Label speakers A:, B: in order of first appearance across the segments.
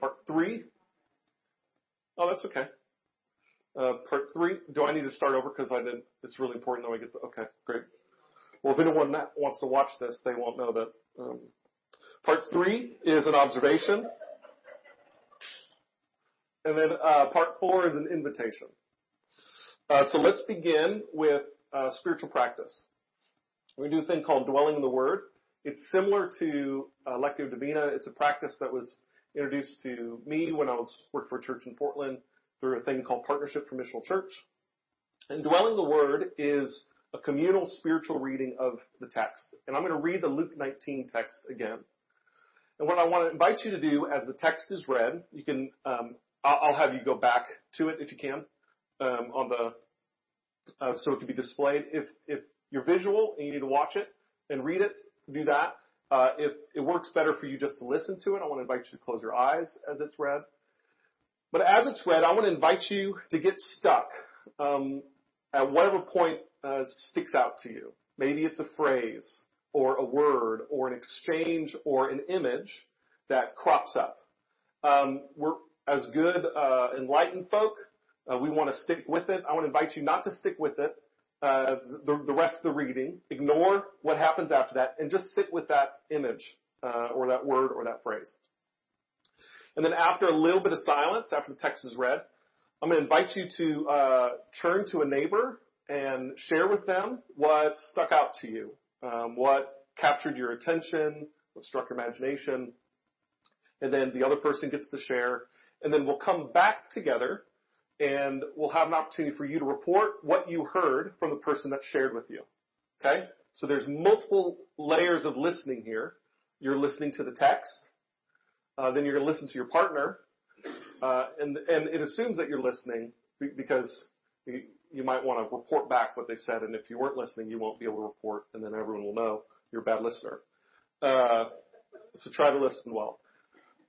A: part three. Oh, that's okay. Uh, part three. Do I need to start over because I did? It's really important that I get the. Okay, great. Well, if anyone wants to watch this, they won't know that. Um, part three is an observation, and then uh, part four is an invitation. Uh, so let's begin with uh, spiritual practice. We do a thing called dwelling in the Word. It's similar to uh, Lectio Divina. It's a practice that was introduced to me when I was worked for a church in Portland through a thing called Partnership for Missional Church. And dwelling the Word is a communal spiritual reading of the text. And I'm going to read the Luke 19 text again. And what I want to invite you to do as the text is read, you can, um, I'll have you go back to it if you can, um, on the, uh, so it can be displayed. If, if you're visual and you need to watch it and read it, do that. Uh, if it works better for you just to listen to it, I want to invite you to close your eyes as it's read. But as it's read, I want to invite you to get stuck um, at whatever point uh, sticks out to you. Maybe it's a phrase or a word or an exchange or an image that crops up. Um, we're as good uh, enlightened folk. Uh, we want to stick with it. I want to invite you not to stick with it, uh, the, the rest of the reading, ignore what happens after that, and just sit with that image uh, or that word or that phrase. And then after a little bit of silence, after the text is read, I'm going to invite you to uh, turn to a neighbor and share with them what stuck out to you, um, what captured your attention, what struck your imagination, and then the other person gets to share, and then we'll come back together and we'll have an opportunity for you to report what you heard from the person that shared with you. Okay? So there's multiple layers of listening here. You're listening to the text, uh, then you're going to listen to your partner, uh, and and it assumes that you're listening because you, you might want to report back what they said, and if you weren't listening, you won't be able to report, and then everyone will know you're a bad listener. Uh, so try to listen well.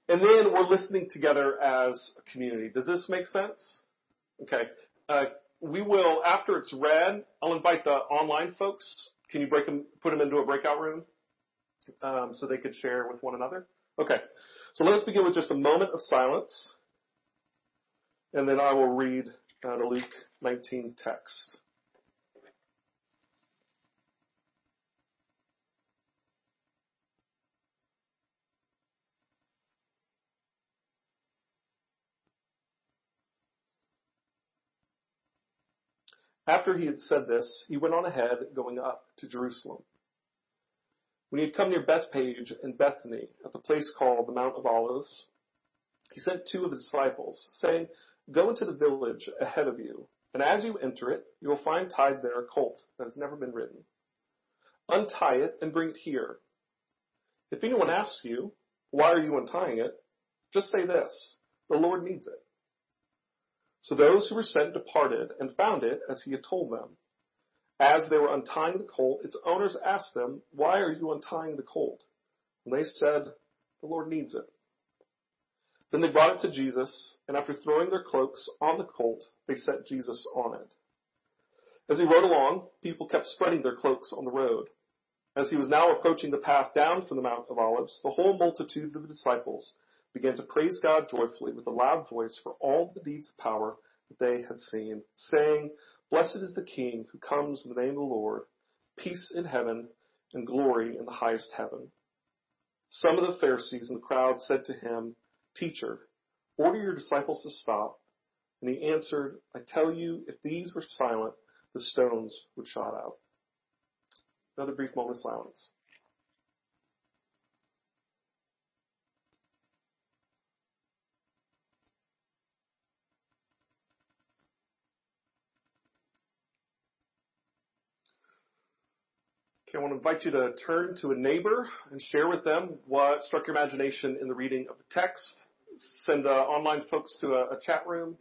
A: And then we're listening together as a community. Does this make sense? Okay. Uh, we will, after it's read, I'll invite the online folks. Can you break them, put them into a breakout room um, so they could share with one another? Okay. So let's begin with just a moment of silence, and then I will read uh, the Luke 19 text. After he had said this, he went on ahead, going up to Jerusalem. When he had come near Bethphage and Bethany, at the place called the Mount of Olives, he sent two of his disciples, saying, Go into the village ahead of you, and as you enter it, you will find tied there a colt that has never been ridden. Untie it and bring it here. If anyone asks you, Why are you untying it? just say this, The Lord needs it. So those who were sent departed and found it as he had told them. As they were untying the colt, its owners asked them, Why are you untying the colt? And they said, The Lord needs it. Then they brought it to Jesus, and after throwing their cloaks on the colt, they set Jesus on it. As he rode along, people kept spreading their cloaks on the road. As he was now approaching the path down from the Mount of Olives, the whole multitude of the disciples began to praise God joyfully with a loud voice for all the deeds of power that they had seen, saying, Blessed is the King who comes in the name of the Lord, peace in heaven and glory in the highest heaven. Some of the Pharisees in the crowd said to him, Teacher, order your disciples to stop. And he answered, I tell you, if these were silent, the stones would shout out. Another brief moment of silence. Okay, I want to invite you to turn to a neighbor and share with them what struck your imagination in the reading of the text. Send uh, online folks to a, a chat room.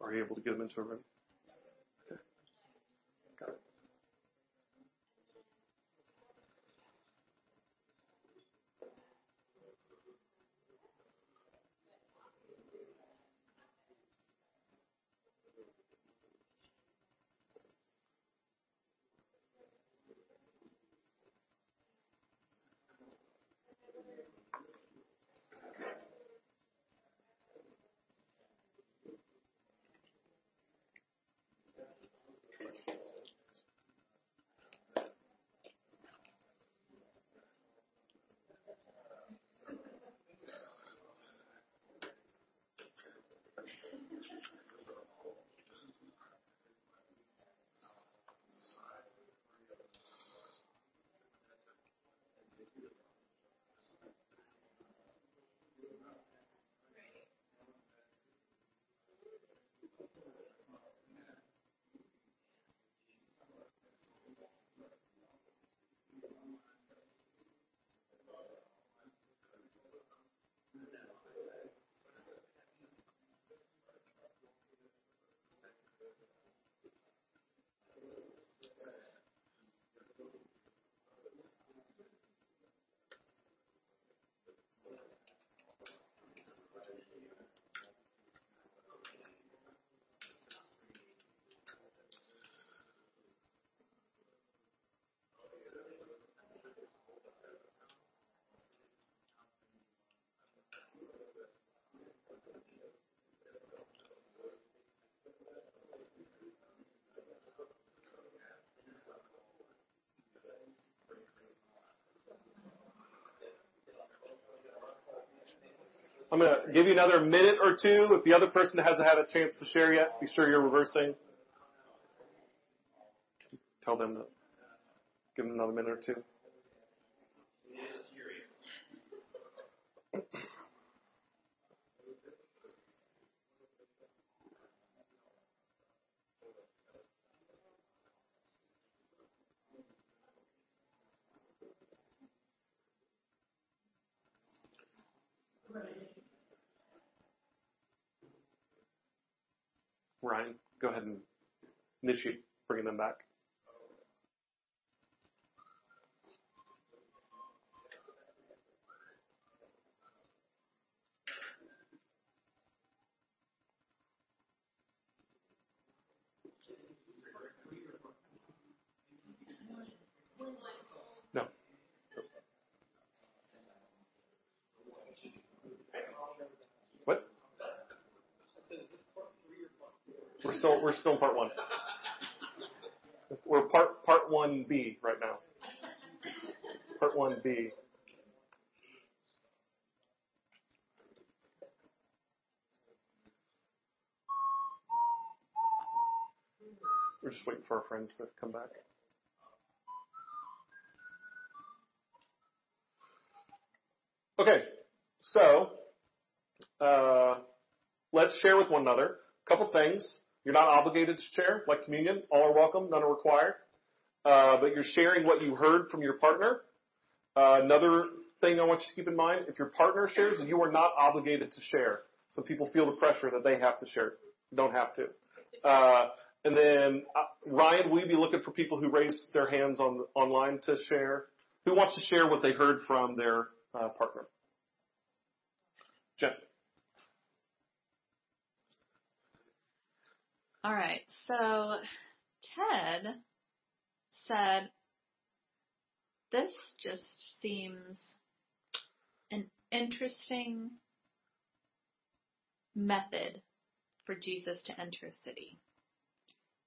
A: Are you able to get them into a room? Going to give you another minute or two. If the other person hasn't had a chance to share yet, be sure you're reversing. Tell them to give them another minute or two. Ryan, go ahead and initiate bringing them back. No. What? We're still we're still in part one. We're part part one B right now. Part one B. We're just waiting for our friends to come back. Okay, so uh, let's share with one another a couple things. You're not obligated to share, like communion. All are welcome, none are required. Uh, but you're sharing what you heard from your partner. Uh, another thing I want you to keep in mind: if your partner shares, you are not obligated to share. Some people feel the pressure that they have to share. Don't have to. Uh, and then uh, Ryan, will you be looking for people who raise their hands on online to share? Who wants to share what they heard from their uh, partner? Jen.
B: All right. So Ted said, this just seems an interesting method for Jesus to enter a city.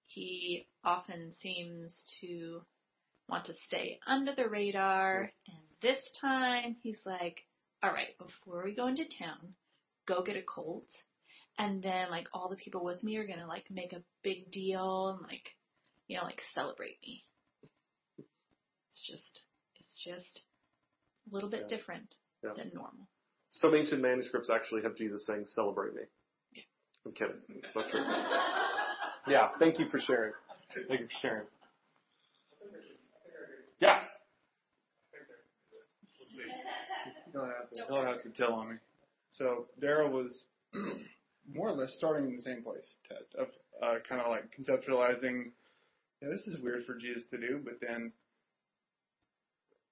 B: He often seems to want to stay under the radar, and this time he's like, all right, before we go into town, go get a colt and then like all the people with me are gonna like make a big deal and like you know like celebrate me it's just it's just a little bit
A: Yeah.
B: different
A: Yeah.
B: than normal
A: Some ancient manuscripts actually have Jesus saying, "Celebrate me."
B: Yeah.
A: I'm kidding. It's not true. yeah. Thank you for sharing. Thank you for sharing. Yeah.
C: He'll have to, he'll have to tell on me. So Daryl was more or less starting in the same place, Ted, of uh, kind of like conceptualizing, yeah, this is weird for Jesus to do, but then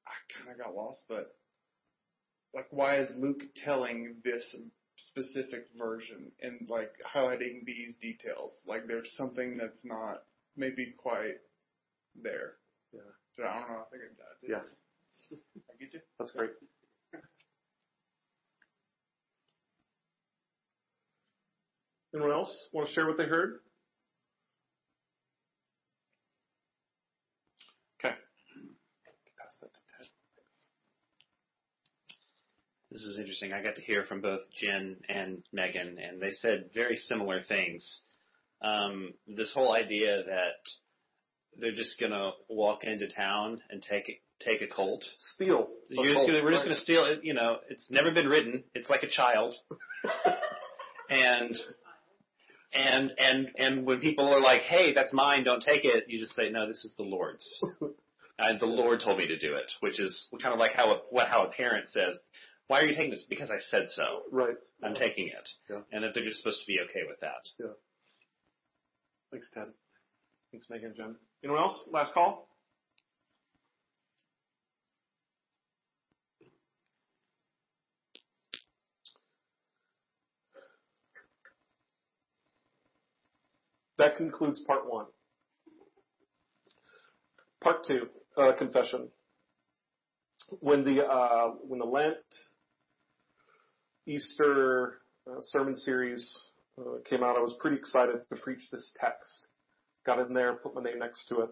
C: I kind of got lost. But like, why is Luke telling this specific version and like highlighting these details? Like, there's something that's not maybe quite there.
A: Yeah.
C: So I don't know. I think I got it.
A: Yeah.
C: I get you.
A: That's great. Anyone else want to share what they heard? Okay. Pass that to Ted.
D: This is interesting. I got to hear from both Jen and Megan, and they said very similar things. Um, this whole idea that they're just gonna walk into town and take take a colt.
A: Steal.
D: You're just gonna, we're just gonna steal it. You know, it's never been ridden. It's like a child, and and and and when people are like, "Hey, that's mine. Don't take it," you just say, "No, this is the Lord's." And the Lord told me to do it, which is kind of like how a, what how a parent says, "Why are you taking this?" Because I said so.
A: Right.
D: I'm taking it.
A: Yeah.
D: And that they're just supposed to be okay with that. Yeah.
A: Thanks, Ted. Thanks, Megan and Jen. Anyone else? Last call? That concludes part one. Part two, uh, confession. When the uh, when the Lent Easter uh, sermon series uh, came out, I was pretty excited to preach this text. Got in there, put my name next to it,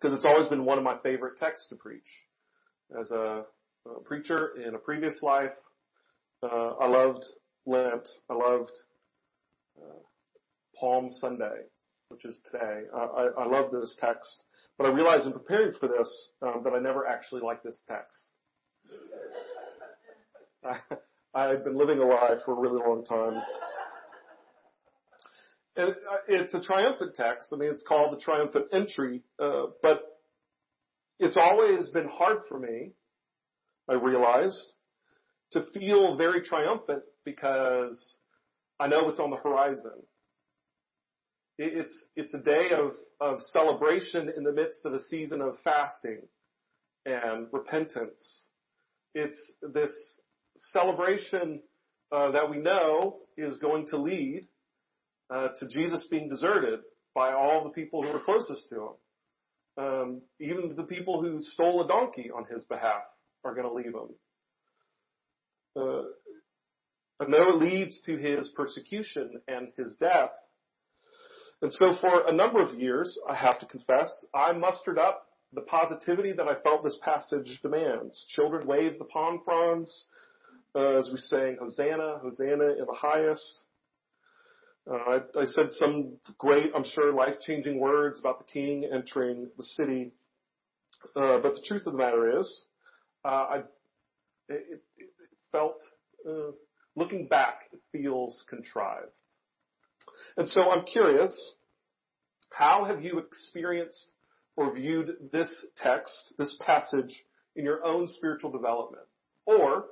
A: because it's always been one of my favorite texts to preach. As a, a preacher in a previous life, Uh, I loved Lent. I loved uh, Palm Sunday, which is today. I, I, love this text, but I realized in preparing for this um, that I never actually liked this text. I, I've been living a lie for a really long time. And uh, it's a triumphant text. I mean, it's called the triumphant entry, uh, but it's always been hard for me, I realized, to feel very triumphant because I know what's on the horizon. It's, it's a day of, of celebration in the midst of a season of fasting and repentance. It's this celebration uh, that we know is going to lead uh, to Jesus being deserted by all the people who are closest to him. Um, even the people who stole a donkey on his behalf are going to leave him. Uh, I know it leads to his persecution and his death. And so for a number of years, I have to confess, I mustered up the positivity that I felt this passage demands. Children wave the palm fronds uh, as we sang Hosanna, Hosanna in the highest. Uh, I, I said some great, I'm sure, life-changing words about the king entering the city. Uh, but the truth of the matter is, uh, I, it, it felt, uh, looking back, it feels contrived. And so I'm curious, how have you experienced or viewed this text, this passage, in your own spiritual development? Or,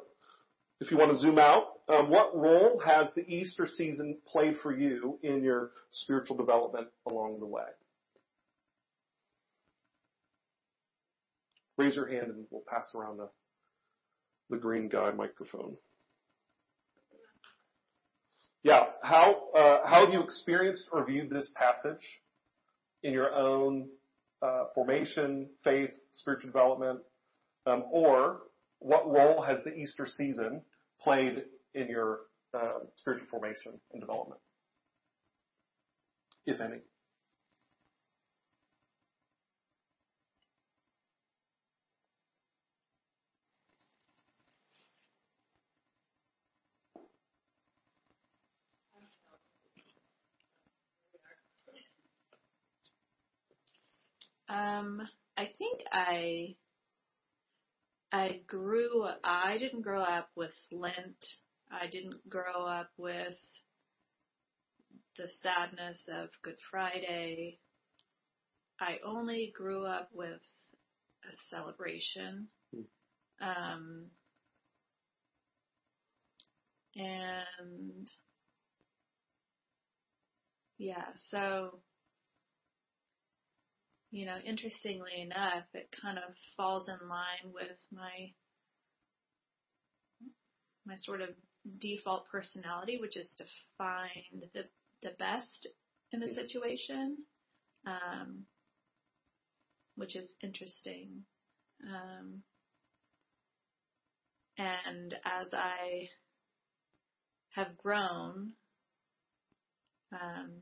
A: if you want to zoom out, um, what role has the Easter season played for you in your spiritual development along the way? Raise your hand and we'll pass around the, the green guy microphone. Yeah, how uh, how have you experienced or viewed this passage in your own uh, formation, faith, spiritual development, um, or what role has the Easter season played in your uh, spiritual formation and development, if any?
B: Um, I think I I grew I didn't grow up with Lent. I didn't grow up with the sadness of Good Friday. I only grew up with a celebration. Um, and yeah, so you know, interestingly enough, it kind of falls in line with my my sort of default personality, which is to find the the best in the situation, um, which is interesting. Um, and as I have grown um,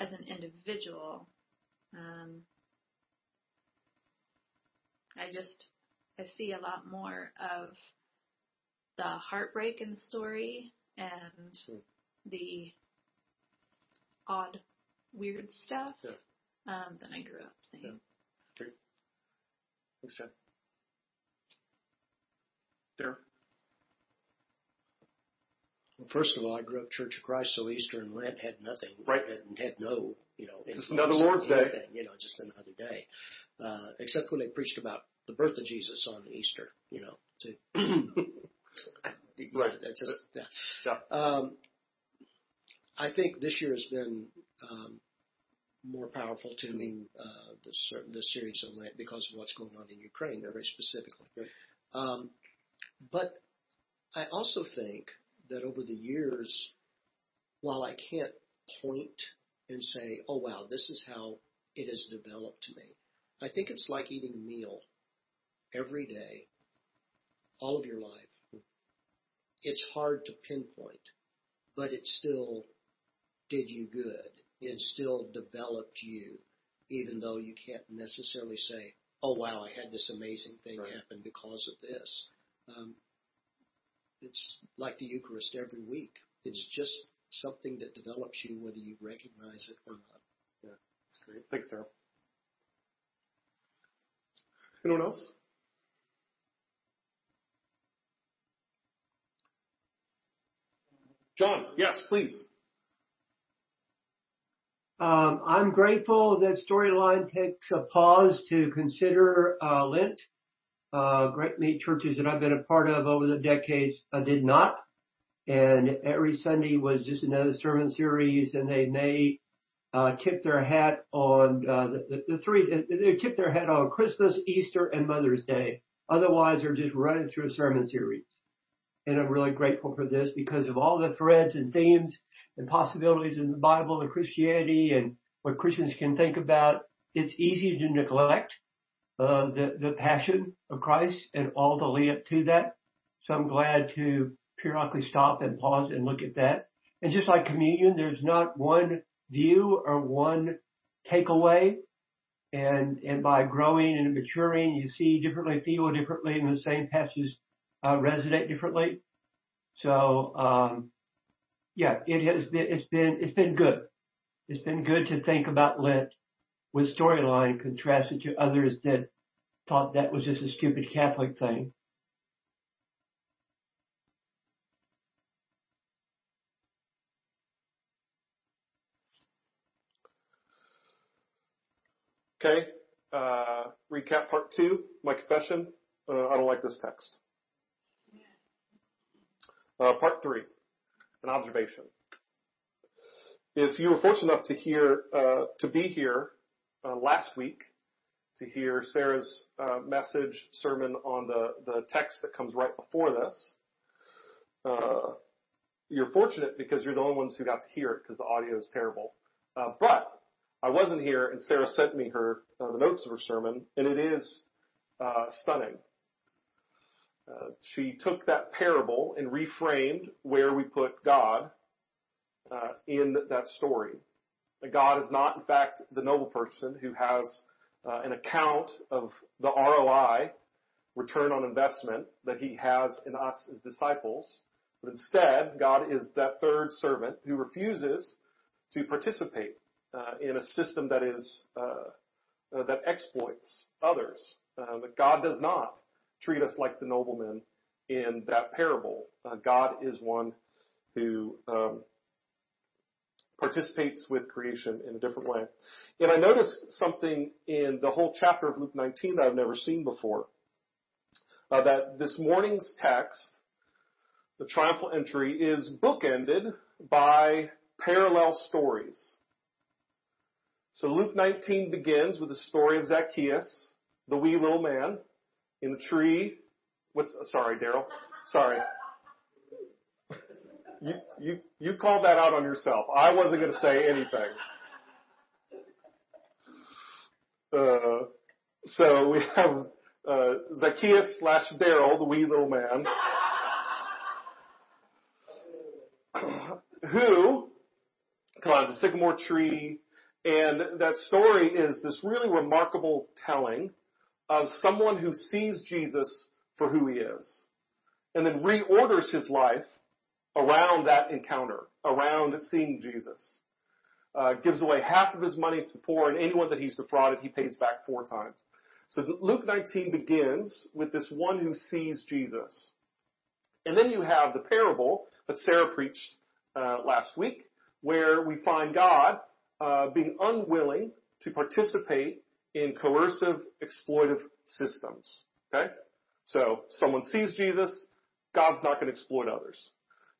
B: as an individual, um, I just I see a lot more of the heartbreak in the story and
A: Hmm.
B: the odd, weird stuff
A: Yeah.
B: um, than I grew up seeing.
A: Thanks, Jen. Derek?
E: Well, first of all, I grew up Church of Christ, so Easter and Lent had nothing.
A: Right.
E: Had, had no, you know,
A: Just another Lord's Day.
E: You know, just another day. Uh, except when they preached about the birth of Jesus on Easter. You know, to yeah,
A: Right.
E: That's just yeah.
A: Yeah.
E: Um, I think this year has been um, more powerful to me uh, the the series of Lent because of what's going on in Ukraine, very specifically.
A: Right.
E: Um, but I also think that over the years, while I can't point and say, "Oh wow, this is how it has developed to me," I think it's like eating a meal every day, all of your life. It's hard to pinpoint, but it still did you good. It still developed you, even though you can't necessarily say, "Oh wow, I had this amazing thing
A: Right.
E: happen because of this." Um, it's like the Eucharist every week. It's just something that develops you whether you recognize it or not.
A: Yeah, that's great. Thanks, Sarah. Anyone else? John, yes, please.
F: Um, I'm grateful that Storyline takes a pause to consider uh, Lent. Uh, great many churches that I've been a part of over the decades uh, did not. And every Sunday was just another sermon series, and they may uh, tip their hat on uh, the, the, three. They tip their hat on Christmas, Easter, and Mother's Day. Otherwise, they're just running through a sermon series. And I'm really grateful for this because of all the threads and themes and possibilities in the Bible and Christianity and what Christians can think about. It's easy to neglect uh, the the passion of Christ and all the lead up to that. So I'm glad to periodically stop and pause and look at that. And just like communion, there's not one view or one takeaway. And, and by growing and maturing, you see differently, feel differently, and the same passages uh, resonate differently. So, um, yeah, it has been, it's been, it's been good. It's been good to think about Lent with storyline contrasted to others that thought that was just a stupid Catholic thing.
A: Okay. Uh, recap part two. My confession. Uh, I don't like this text. Uh, part three. An observation. If you were fortunate enough to hear uh, to be here uh, last week to hear Sarah's uh, message sermon on the the text that comes right before this, you're fortunate because you're the only ones who got to hear it because the audio is terrible. but I wasn't here, and Sarah sent me her uh, the notes of her sermon, and it is uh, stunning. Uh, she took that parable and reframed where we put God uh, in that story. God is not, in fact, the noble person who has uh, an account of the ROI, return on investment, that he has in us as disciples. But instead, God is that third servant who refuses to participate in a system that is uh, uh, that exploits others. God does not treat us like the nobleman in that parable. God is one who um, participates with creation in a different way. And I noticed something in the whole chapter of Luke 19 that I've never seen before. Uh, that this morning's text, the triumphal entry, is bookended by parallel stories. So Luke 19 begins with the story of Zacchaeus, the wee little man in the tree. What's, sorry, Daryl. Sorry. You, you, you called that out on yourself. I wasn't going to say anything. Uh, so we have uh, Zacchaeus slash Daryl, the wee little man, who climbs a sycamore tree and that story is this really remarkable telling of someone who sees Jesus for who he is and then reorders his life around that encounter, around seeing Jesus. Uh, gives away half of his money to the poor and anyone that he's defrauded, he pays back four times. So Luke 19 begins with this one who sees Jesus. And then you have the parable that Sarah preached uh, last week, where we find God uh, being unwilling to participate in coercive, exploitive systems. Okay? So someone sees Jesus, God's not going to exploit others.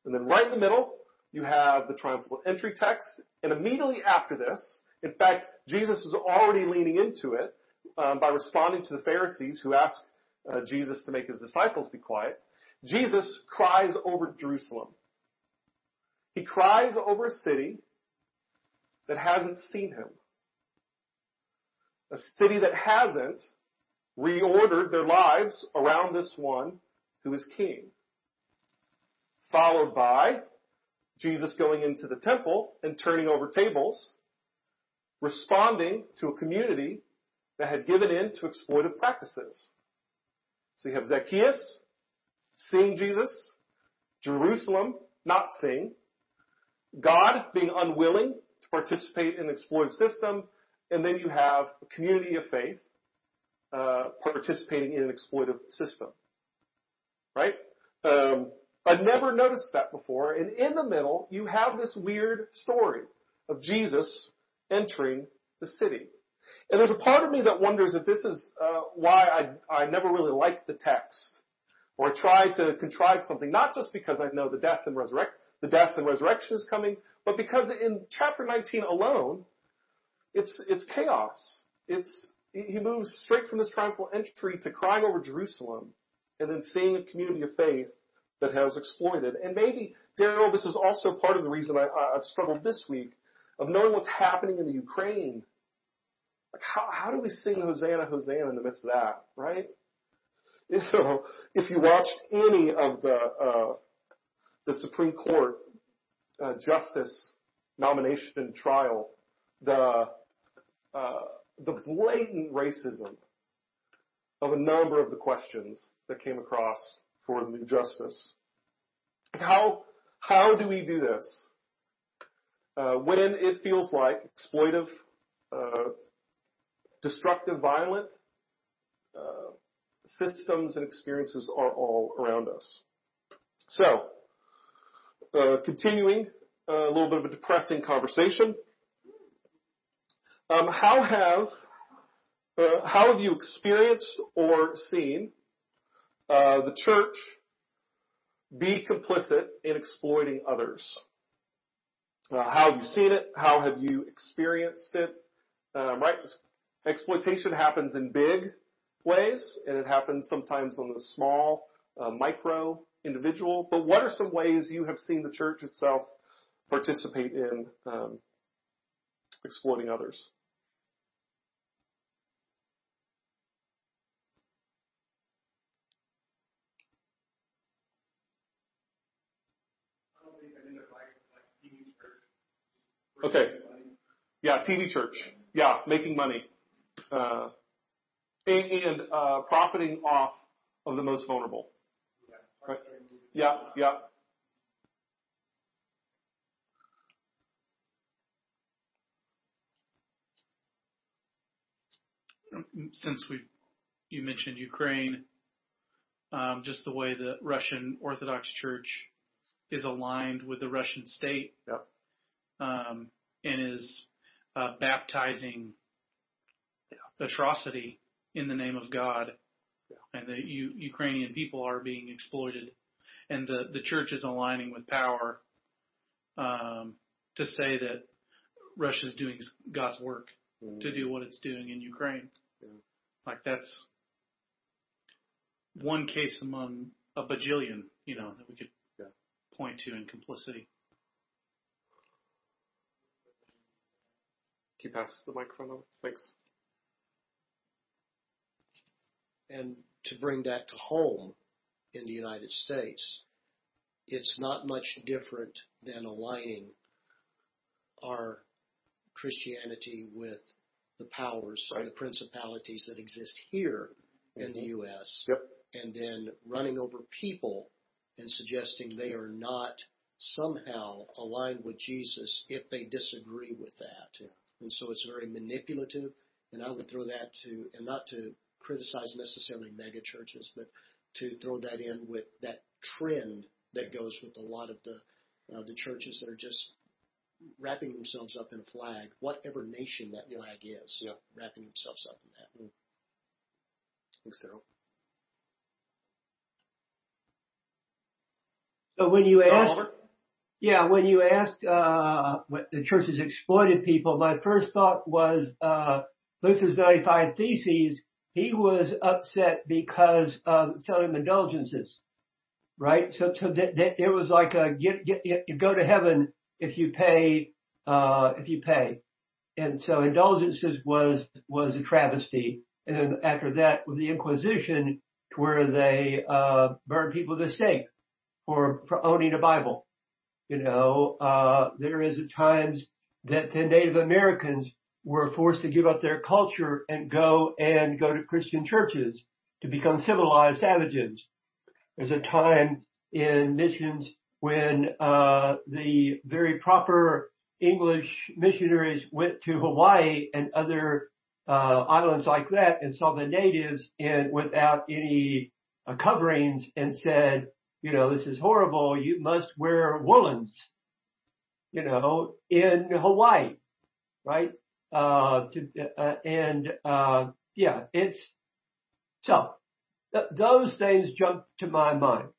A: And then right in the middle, you have the triumphal entry text, and immediately after this, in fact, Jesus is already leaning into it um, by responding to the Pharisees who ask uh, Jesus to make his disciples be quiet. Jesus cries over Jerusalem. He cries over a city that hasn't seen him. A city that hasn't reordered their lives around this one who is king. Followed by Jesus going into the temple and turning over tables, responding to a community that had given in to exploitive practices. So you have Zacchaeus seeing Jesus, Jerusalem not seeing, God being unwilling participate in an exploitive system, and then you have a community of faith uh, participating in an exploitive system. Right? Um, I'd never noticed that before. And in the middle, you have this weird story of Jesus entering the city. And there's a part of me that wonders if this is uh, why I, I never really liked the text or tried to contrive something, not just because I know the death and resurrect, the death and resurrection is coming, but because in chapter 19 alone, it's, it's chaos. It's, he moves straight from this triumphal entry to crying over Jerusalem and then seeing a community of faith that has exploited. And maybe, Daryl, this is also part of the reason I, I've struggled this week of knowing what's happening in the Ukraine. Like how, how do we sing Hosanna, Hosanna in the midst of that, right? So if you watched any of the uh, the Supreme Court uh, justice nomination and trial, the uh, the blatant racism of a number of the questions that came across for the new justice. How how do we do this uh, when it feels like exploitive, uh, destructive, violent? Uh, systems and experiences are all around us. So, uh, continuing uh, a little bit of a depressing conversation. Um, how have uh, how have you experienced or seen uh, the church be complicit in exploiting others? Uh, how have you seen it? How have you experienced it? Um, right, exploitation happens in big ways, and it happens sometimes on the small, uh, micro individual. But what are some ways you have seen the church itself participate in um, exploiting others? Okay. Yeah, TV church. Yeah, making money. Uh, and, and uh, profiting off of the most vulnerable. Yeah, yeah.
G: Since we, you mentioned Ukraine, um, just the way the Russian Orthodox Church is aligned with the Russian state,
A: Yep.
G: um, and is uh, baptizing atrocity in the name of God, and the U- Ukrainian people are being exploited, and the the church is aligning with power um, to say that Russia is doing God's work to do what it's doing in Ukraine.
A: Yeah.
G: Like that's one case among a bajillion, you know, that we could
A: Yeah.
G: point to in complicity.
A: Can you pass the microphone over? Thanks.
E: And to bring that to home in the United States, it's not much different than aligning our Christianity with the powers
A: Right.
E: or the principalities that exist here in the
A: Mhm.
E: U.S.
A: Yep.
E: and then running over people and suggesting they are not somehow aligned with Jesus if they disagree with that.
A: Yeah.
E: And so it's very manipulative, and I would throw that to, and not to criticize necessarily mega churches, but to throw that in with that trend that goes with a lot of the uh, the churches that are just wrapping themselves up in a flag, whatever nation that
A: Yeah.
E: flag is,
A: Yeah.
E: wrapping themselves up in that.
A: Thanks, Daryl.
F: So when you
A: John
F: asked, yeah, when you asked uh, what the church has exploited people, my first thought was uh, Luther's 95 Theses. He was upset because of selling indulgences, right? So, so that, that it was like a get, get, you go to heaven if you pay, uh, if you pay. And so indulgences was, was a travesty. And then after that, with the Inquisition, to where they, uh, burned people to stake for, for owning a Bible. You know, uh, there is at times that the Native Americans were forced to give up their culture and go and go to Christian churches to become civilized savages. There's a time in missions when uh, the very proper English missionaries went to Hawaii and other uh, islands like that and saw the natives and without any uh, coverings and said, you know, this is horrible. You must wear woolens, you know, in Hawaii, right? Uh, to, uh, and, uh, yeah, it's, so th- those things jump to my mind.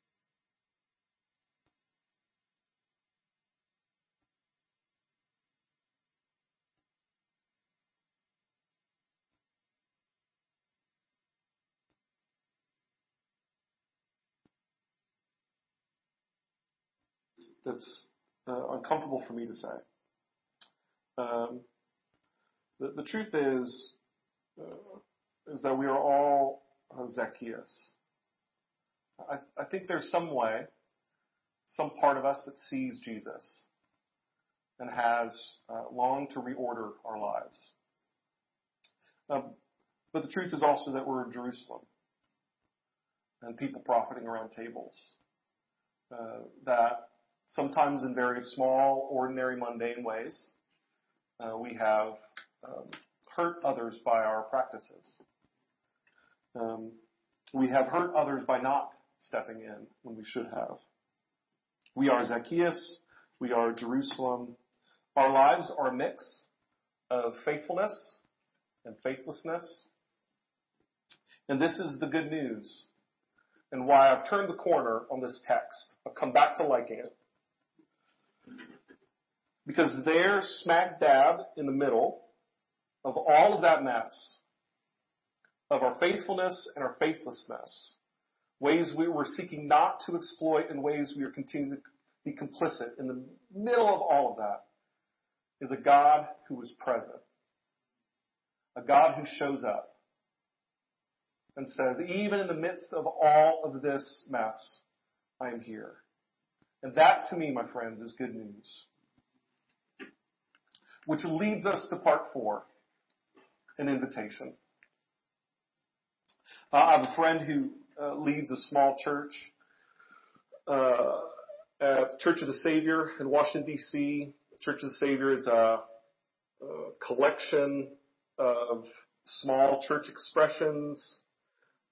A: that's uh, uncomfortable for me to say. Um, the, the truth is, uh, is that we are all uh, Zacchaeus. I, I think there's some way, some part of us that sees Jesus and has uh, longed to reorder our lives. Um, but the truth is also that we're in Jerusalem and people profiting around tables. Uh, that sometimes in very small, ordinary, mundane ways, uh, we have um, hurt others by our practices. Um, we have hurt others by not stepping in when we should have. We are Zacchaeus. We are Jerusalem. Our lives are a mix of faithfulness and faithlessness. And this is the good news and why I've turned the corner on this text. I've come back to liking it. Because there, smack dab in the middle of all of that mess, of our faithfulness and our faithlessness, ways we were seeking not to exploit and ways we are continuing to be complicit, in the middle of all of that is a God who is present. A God who shows up and says, even in the midst of all of this mess, I am here. And that to me, my friends, is good news. Which leads us to part four, an invitation. Uh, I have a friend who uh, leads a small church uh, at Church of the Savior in Washington D.C. Church of the Savior is a, a collection of small church expressions.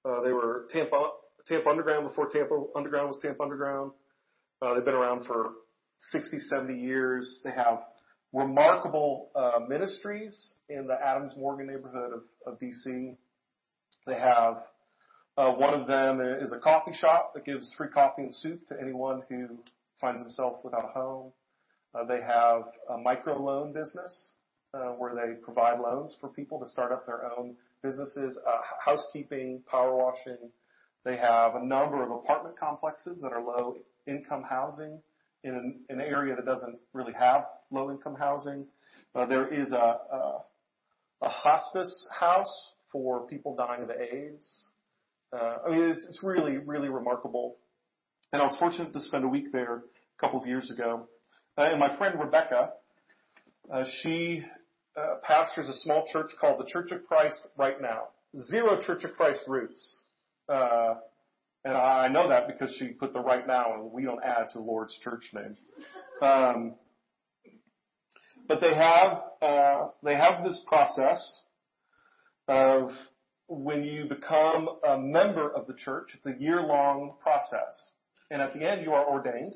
A: Uh, they were Tampa Tampa Underground before Tampa Underground was Tampa Underground. Uh, they've been around for 60, 70 years. They have remarkable uh, ministries in the Adams Morgan neighborhood of, of DC. They have uh, one of them is a coffee shop that gives free coffee and soup to anyone who finds himself without a home. Uh, they have a micro loan business uh, where they provide loans for people to start up their own businesses, uh, housekeeping, power washing. They have a number of apartment complexes that are low income housing in an, an area that doesn't really have low income housing. Uh, there is a, a, a hospice house for people dying of AIDS. Uh, I mean, it's, it's really, really remarkable. And I was fortunate to spend a week there a couple of years ago. Uh, and my friend Rebecca, uh, she uh, pastors a small church called the Church of Christ right now. Zero Church of Christ roots. Uh, and I know that because she put the right now and we don't add to Lord's church name. Um, but they have, uh, they have this process of when you become a member of the church, it's a year long process. And at the end you are ordained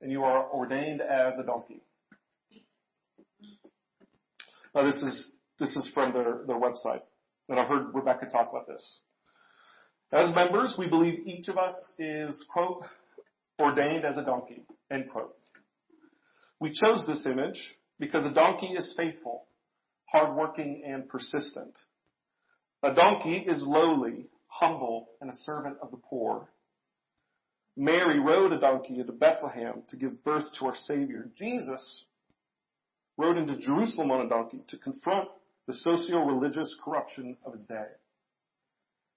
A: and you are ordained as a donkey. Now this is, this is from their, their website. And I've heard Rebecca talk about this. As members, we believe each of us is, quote, ordained as a donkey, end quote. We chose this image because a donkey is faithful, hardworking, and persistent. A donkey is lowly, humble, and a servant of the poor. Mary rode a donkey into Bethlehem to give birth to our Savior. Jesus rode into Jerusalem on a donkey to confront the socio-religious corruption of his day.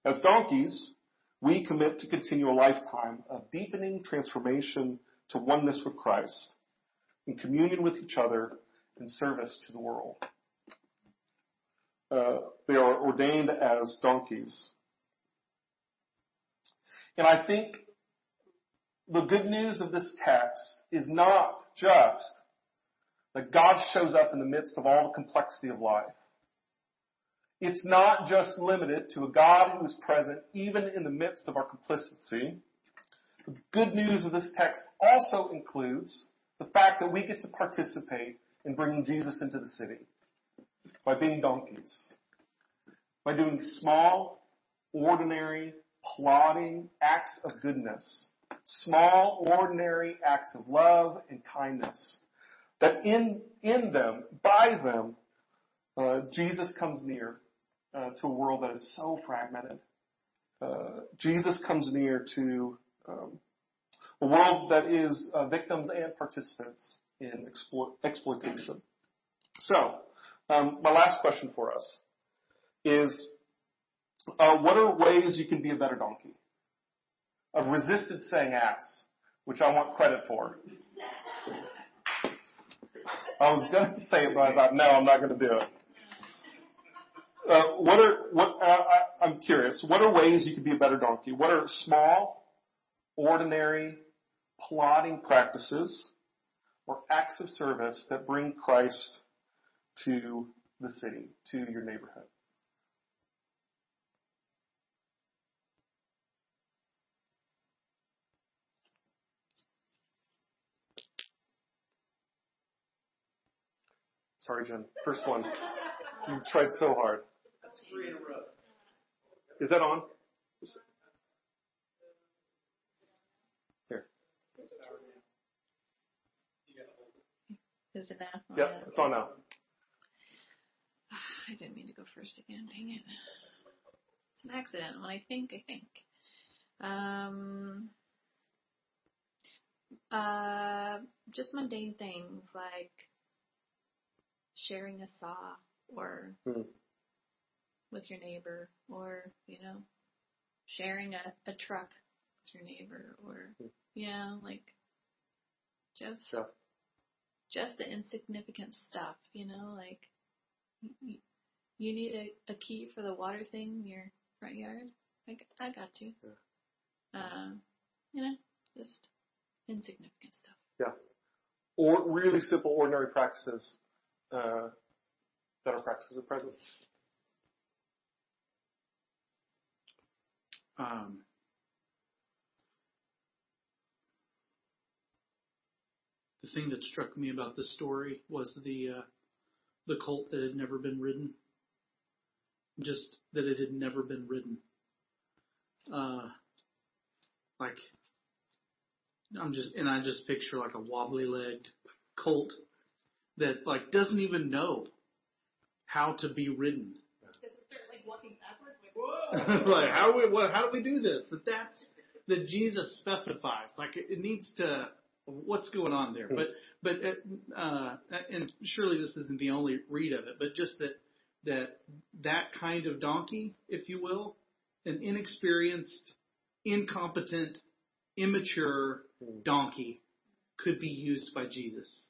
A: As donkeys, we commit to continue a lifetime of deepening transformation to oneness with Christ, in communion with each other, and service to the world. Uh, they are ordained as donkeys. And I think the good news of this text is not just that God shows up in the midst of all the complexity of life. It's not just limited to a God who is present even in the midst of our complicity. The good news of this text also includes the fact that we get to participate in bringing Jesus into the city by being donkeys, by doing small, ordinary, plodding acts of goodness, small, ordinary acts of love and kindness. That in, in them, by them, uh, Jesus comes near uh, to a world that is so fragmented. Uh, Jesus comes near to um, a world that is uh, victims and participants in explo- exploitation. So, um, my last question for us is, uh, what are ways you can be a better donkey? I've resisted saying ass, which I want credit for. I was going to say it, but I thought, no, I'm not going to do it. Uh, what are what? Uh, I, I'm curious. What are ways you could be a better donkey? What are small, ordinary, plodding practices or acts of service that bring Christ to the city, to your neighborhood? Sorry, Jen. First one. You tried so hard. Is that on? Here.
B: Is it now? Yeah.
A: it's on now.
B: I didn't mean to go first again. Dang it. It's an accident. When I think, I think. Um, uh, just mundane things like sharing a saw or
A: Hmm.
B: With your neighbor or, you know, sharing a, a truck with your neighbor or, yeah, like just,
A: Yeah.
B: just the insignificant stuff, you know, like you, you need a, a key for the water thing in your front yard. I, I got you.
A: Yeah.
B: Um, you know, just insignificant stuff. Yeah.
A: Or really simple, ordinary practices uh, that are practices of presence.
G: Um, the thing that struck me about this story was the uh, the colt that had never been ridden. Just that it had never been ridden. Uh, like I'm just and I just picture like a wobbly legged colt that like doesn't even know how to be ridden. like how we what how do we do this? That that's that Jesus specifies. Like it, it needs to what's going on there. But but uh, and surely this isn't the only read of it. But just that that that kind of donkey, if you will, an inexperienced, incompetent, immature donkey could be used by Jesus.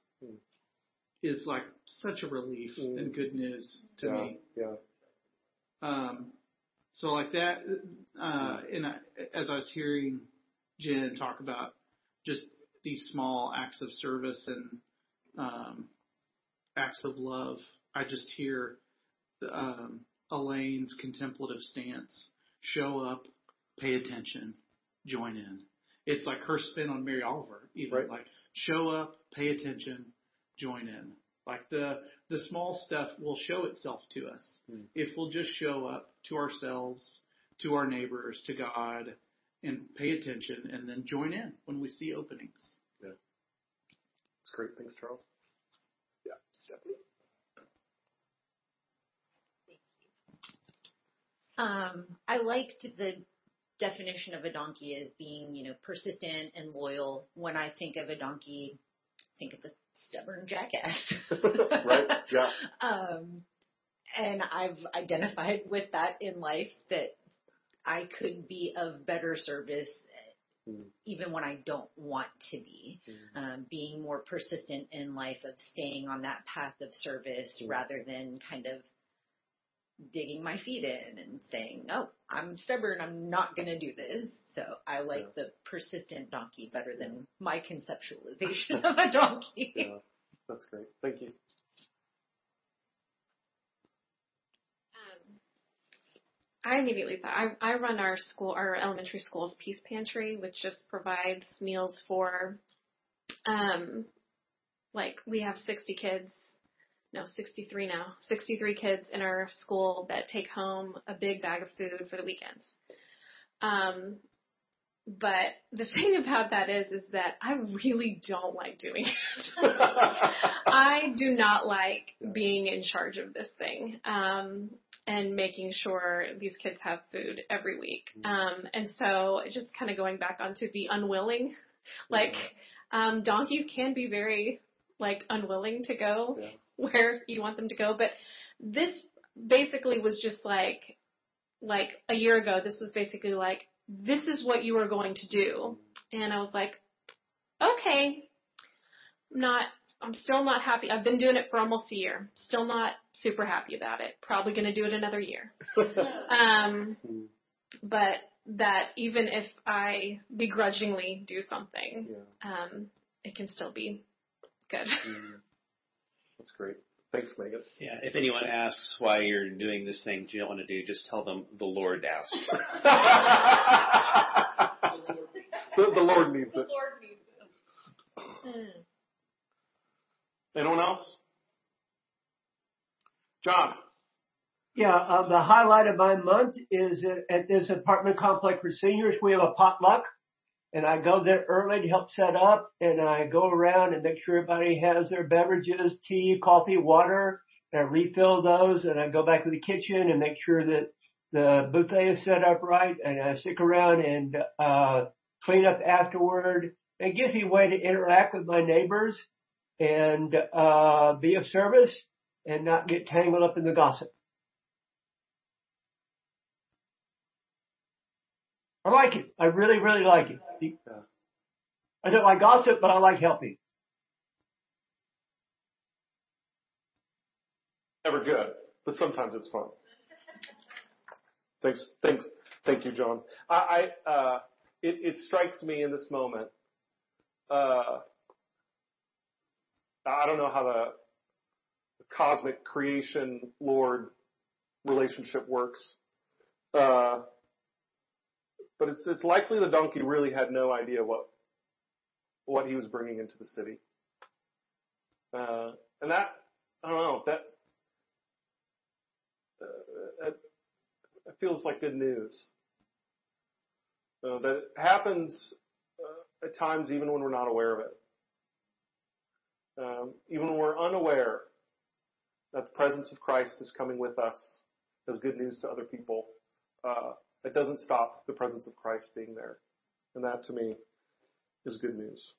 G: Is like such a relief
A: Hmm.
G: and good news to
A: yeah,
G: me.
A: Yeah.
G: Um, so like that, uh, and I, as I was hearing Jen talk about just these small acts of service and um, acts of love, I just hear um, Elaine's contemplative stance: show up, pay attention, join in. It's like her spin on Mary Oliver, even
A: Right.
G: like show up, pay attention, join in. Like the the small stuff will show itself to us
A: Hmm.
G: if we'll just show up to ourselves, to our neighbors, to God, and pay attention, and then join in when we see openings. Yeah.
A: It's great. Thanks, Charles. Yeah. Stephanie?
H: Um, I liked the definition of a donkey as being, you know, persistent and loyal. When I think of a donkey, think of a stubborn jackass.
A: right? Yeah.
H: Um, and I've identified with that in life that I could be of better service
A: Mm.
H: even when I don't want to be.
A: Mm.
H: Um, being more persistent in life of staying on that path of service
A: Mm.
H: rather than kind of digging my feet in and saying, no, I'm stubborn. I'm not going to do this. So I like
A: Yeah.
H: the persistent donkey better than my conceptualization of a donkey.
A: Yeah, that's great. Thank you.
I: Um, I immediately thought I, I run our school, our elementary school's peace pantry, which just provides meals for, um, like we have 60 kids, no, 63 now, 63 kids in our school that take home a big bag of food for the weekends. Um, but the thing about that is, is that I really don't like doing it. I do not like being in charge of this thing um, and making sure these kids have food every week. Um, and so, just kind of going back onto the unwilling, like um, donkeys can be very like unwilling to go
A: Yeah.
I: where you want them to go, but this basically was just like like a year ago. This was basically like this is what you are going to do, and I was like, okay, I'm not I'm still not happy. I've been doing it for almost a year. Still not super happy about it. Probably going to do it another year. Um, but that even if I begrudgingly do something,
A: Yeah,
I: um, it can still be good.
A: mm. that's great. Thanks, Megan.
D: Yeah, if anyone asks why you're doing this thing you don't want to do, just tell them the Lord asked.
A: the, the Lord needs it.
B: Mm.
A: Anyone else? John.
F: Yeah, uh, the highlight of my month is at, at this apartment complex for seniors. We have a potluck, and I go there early to help set up, and I go around and make sure everybody has their beverages, tea, coffee, water, and I refill those, and I go back to the kitchen and make sure that the buffet is set up right, and I stick around and uh, clean up afterward. It gives me a way to interact with my neighbors and uh, be of service and not get tangled up in the gossip. I like it. I really, really like it. I don't like gossip, but I like helping.
A: Never good, but sometimes it's fun. Thanks, thanks, thank you, John. I, I uh, it, it strikes me in this moment. Uh, I don't know how the, the cosmic creation Lord relationship works, uh, but it's it's likely the donkey really had no idea what what he was bringing into the city, uh, and that I don't know that uh, it, it feels like good news. Uh, that it happens uh, at times even when we're not aware of it. Um, even when we're unaware that the presence of Christ is coming with us as good news to other people, uh, it doesn't stop the presence of Christ being there. And that to me is good news.